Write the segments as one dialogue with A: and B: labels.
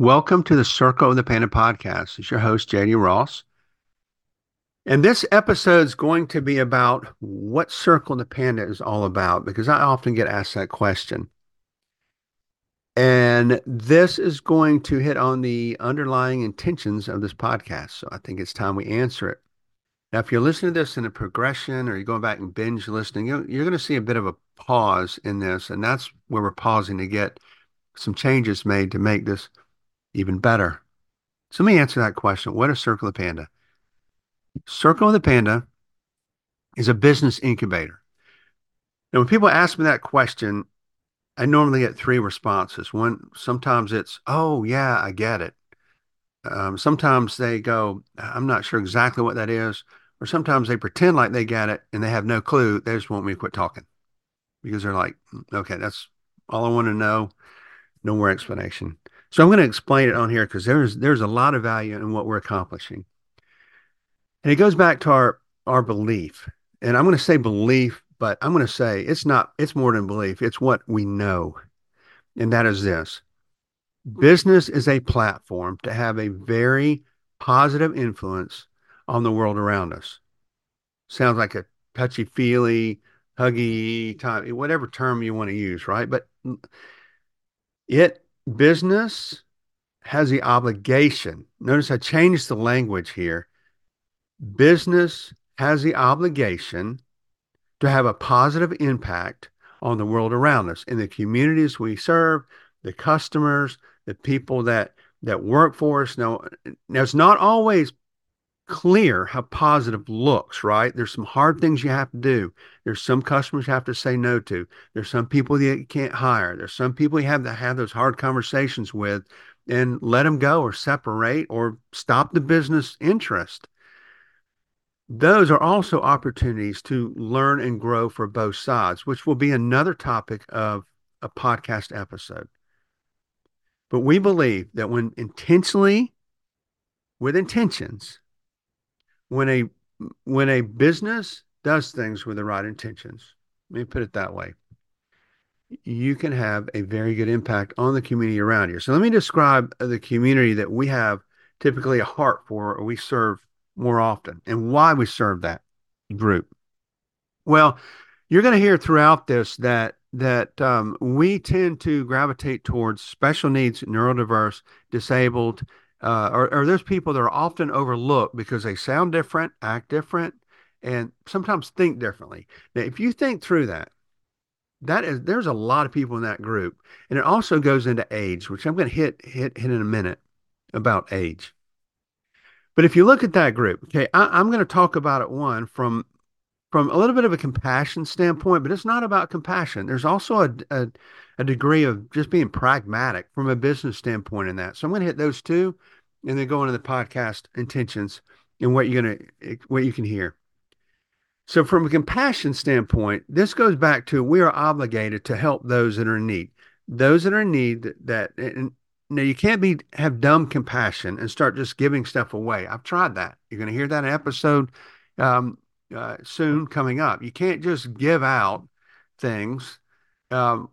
A: Welcome to the Circle of the Panda podcast. It's your host, JD Ross. And this episode is going to be about what Circle the Panda is all about because I often get asked that question. And this is going to hit on the underlying intentions of this podcast. So I think it's time we answer it. Now, if you're listening to this in a progression or you're going back and binge listening, you're, you're going to see a bit of a pause in this. And that's where we're pausing to get some changes made to make this even better. So let me answer that question. What is Circle of the Panda? Circle of the Panda is a business incubator. Now, when people ask me that question, I normally get three responses. One, sometimes it's, oh, yeah, I get it. Um, sometimes they go, I'm not sure exactly what that is. Or sometimes they pretend like they get it and they have no clue. They just want me to quit talking because they're like, okay, that's all I want to know. No more explanation. So I'm going to explain it on here because there's there's a lot of value in what we're accomplishing. And it goes back to our our belief. And I'm going to say belief, but I'm going to say it's not it's more than belief. It's what we know. And that is this. Business is a platform to have a very positive influence on the world around us. Sounds like a touchy feely, huggy type, whatever term you want to use, right? But it business has the obligation. Notice I changed the language here. Business has the obligation to have a positive impact on the world around us in the communities we serve, the customers, the people that that work for us. Now, now it's not always clear how positive looks, right? There's some hard things you have to do. There's some customers you have to say no to. There's some people you can't hire. There's some people you have to have those hard conversations with and let them go or separate or stop the business interest. Those are also opportunities to learn and grow for both sides, which will be another topic of a podcast episode. But we believe that when intentionally, with intentions, when a when a business does things with the right intentions, let me put it that way, you can have a very good impact on the community around you. So let me describe the community that we have typically a heart for or we serve more often and why we serve that group. Well, you're going to hear throughout this that that um, we tend to gravitate towards special needs, neurodiverse, disabled, uh, or, or there's people that are often overlooked because they sound different, act different, and sometimes think differently. Now, if you think through that, that is there's a lot of people in that group, and it also goes into age, which I'm going to hit hit hit in a minute about age. But if you look at that group, okay, I, am going to talk about it one from from a little bit of a compassion standpoint, but it's not about compassion. There's also a, a, a degree of just being pragmatic from a business standpoint in that. So I'm going to hit those two, and then go into the podcast intentions and what you're going to what you can hear. So from a compassion standpoint, this goes back to we are obligated to help those that are in need. Those that are in need that, that and now you can't be have dumb compassion and start just giving stuff away. I've tried that. You're going to hear that in episode um, uh, soon coming up. You can't just give out things um,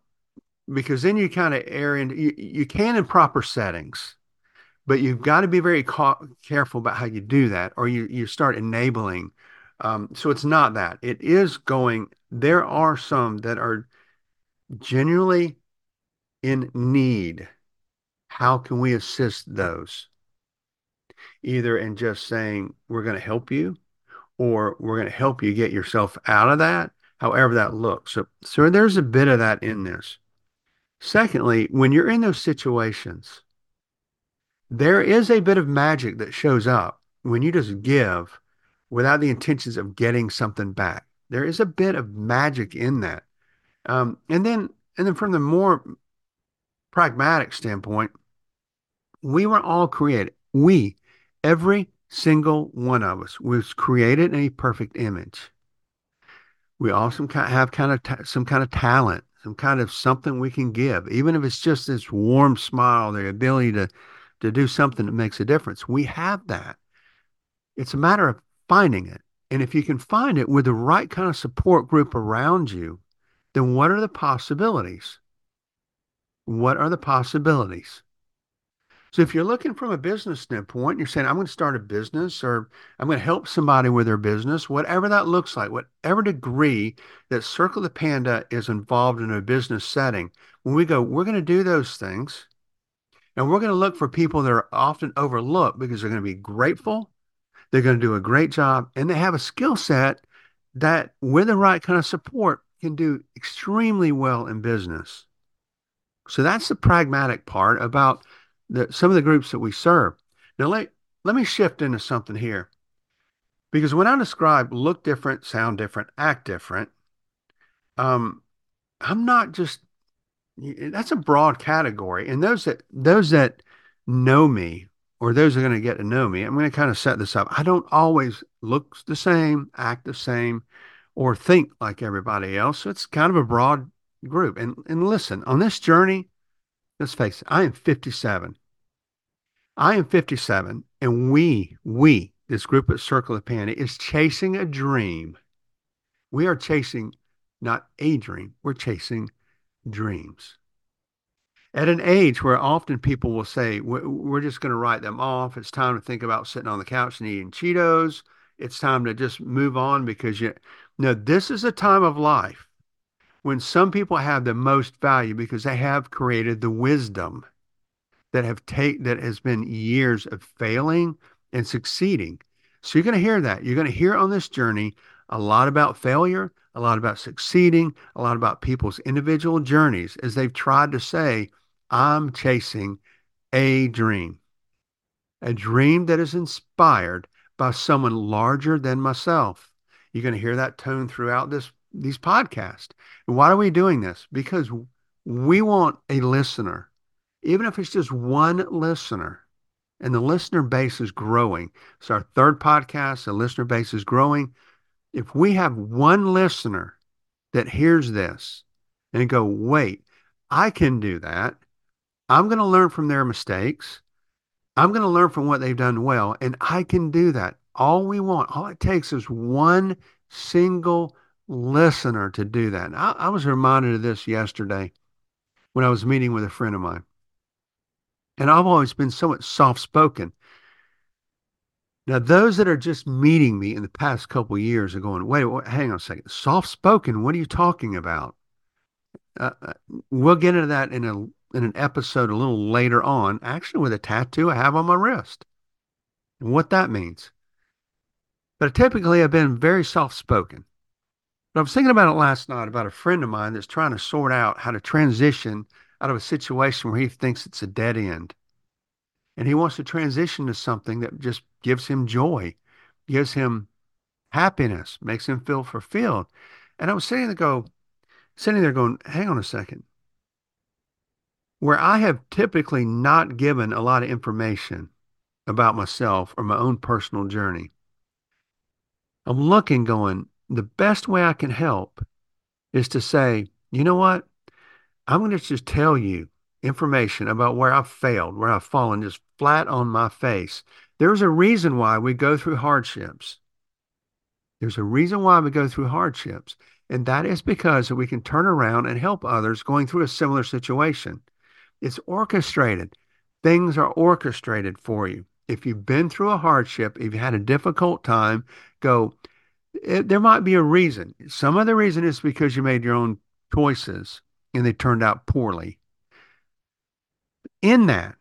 A: because then you kind of err in. You, you can in proper settings, but you've got to be very ca- careful about how you do that, or you you start enabling. Um, so it's not that. It is going. There are some that are genuinely in need. How can we assist those? Either in just saying we're going to help you or we're going to help you get yourself out of that, however that looks. So, so there's a bit of that in this. Secondly, when you're in those situations, there is a bit of magic that shows up when you just give without the intentions of getting something back. There is a bit of magic in that. Um, and then, and then from the more pragmatic standpoint, we were all created. We, every single one of us was created in a perfect image. We also have kind of ta- some kind of talent, some kind of something we can give, even if it's just this warm smile, the ability to to do something that makes a difference. We have that. It's a matter of finding it. And if you can find it with the right kind of support group around you, then what are the possibilities? What are the possibilities? So if you're looking from a business standpoint, you're saying, I'm going to start a business or I'm going to help somebody with their business, whatever that looks like, whatever degree that Circle the Panda is involved in a business setting, when we go, we're going to do those things and we're going to look for people that are often overlooked because they're going to be grateful, they're going to do a great job, and they have a skill set that, with the right kind of support, can do extremely well in business. So that's the pragmatic part about the, some of the groups that we serve. Now, let, let me shift into something here. Because when I describe look different, sound different, act different, um, I'm not just that's a broad category. And those that those that know me or those that are going to get to know me, I'm going to kind of set this up. I don't always look the same, act the same, or think like everybody else. So it's kind of a broad group. And and listen, on this journey, let's face it, I am 57. I am 57, and we, we, this group at Circle of Panda, is chasing a dream. We are chasing not a dream, we're chasing dreams. At an age where often people will say, we're just going to write them off. It's time to think about sitting on the couch and eating Cheetos. It's time to just move on because you know, this is a time of life when some people have the most value because they have created the wisdom that have take that has been years of failing and succeeding. So you're going to hear that. You're going to hear on this journey a lot about failure, a lot about succeeding, a lot about people's individual journeys as they've tried to say, I'm chasing a dream, a dream that is inspired by someone larger than myself. You're going to hear that tone throughout this these podcasts. Why are we doing this? Because we want a listener, even if it's just one listener, and the listener base is growing. It's our third podcast. The listener base is growing if we have one listener that hears this and go, wait, I can do that. I'm going to learn from their mistakes. I'm going to learn from what they've done well, and I can do that. All we want, all it takes is one single listener to do that. I, I was reminded of this yesterday when I was meeting with a friend of mine. And I've always been somewhat soft spoken. Now, those that are just meeting me in the past couple years are going, wait, wait, hang on a second. Soft spoken, what are you talking about? Uh, uh, we'll get into that in a in an episode a little later on, actually with a tattoo I have on my wrist and what that means. But typically I've been very soft spoken. I was thinking about it last night about a friend of mine that's trying to sort out how to transition out of a situation where he thinks it's a dead end and he wants to transition to something that just gives him joy, gives him happiness, makes him feel fulfilled. And I was sitting there go, sitting there going, hang on a second. Where I have typically not given a lot of information about myself or my own personal journey, I'm looking going, the best way I can help is to say, you know what? I'm going to just tell you information about where I've failed, where I've fallen just flat on my face. There's a reason why we go through hardships. There's a reason why we go through hardships. And that is because we can turn around and help others going through a similar situation. It's orchestrated. Things are orchestrated for you. If you've been through a hardship, if you had a difficult time, go, it, there might be a reason. Some of the reason is because you made your own choices and they turned out poorly in that,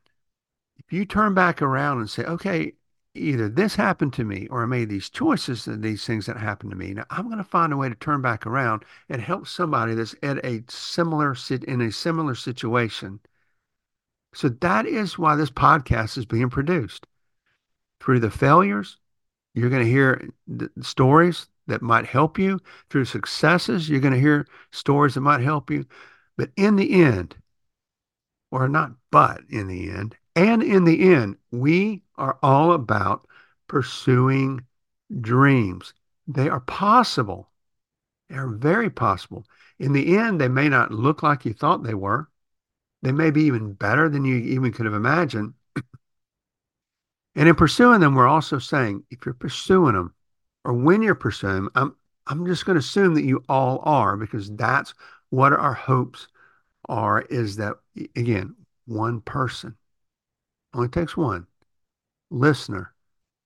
A: if you turn back around and say, okay, either this happened to me or I made these choices and these things that happened to me. Now I'm going to find a way to turn back around and help somebody that's at a similar in a similar situation. So that is why this podcast is being produced. Through the failures, you're going to hear stories that might help you. Through successes, you're going to hear stories that might help you. But in the end, or not but in the end, and in the end, we are all about pursuing dreams. They are possible. They are very possible. In the end, they may not look like you thought they were. They may be even better than you even could have imagined. And in pursuing them, we're also saying if you're pursuing them or when you're pursuing them, I'm, I'm just going to assume that you all are because that's what our hopes are is that, again, one person, only takes one listener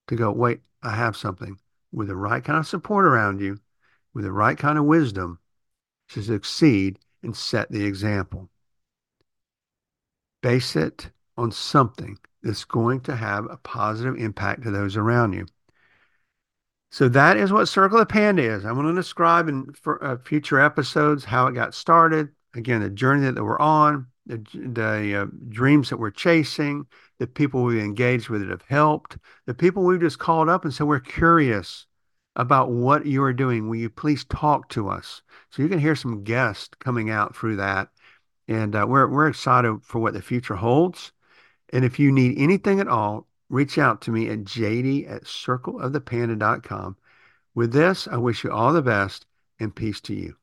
A: to go, wait, I have something with the right kind of support around you, with the right kind of wisdom to succeed and set the example. Base it on something that's going to have a positive impact to those around you. So that is what Circle of Panda is. I'm going to describe in for, uh, future episodes how it got started. Again, the journey that we're on, the, the uh, dreams that we're chasing, the people we engaged with that have helped, the people we've just called up and said, we're curious about what you are doing. Will you please talk to us? So you can hear some guests coming out through that. And uh, we're, we're excited for what the future holds. And if you need anything at all, reach out to me at jd at circleofthepanda.com. With this, I wish you all the best and peace to you.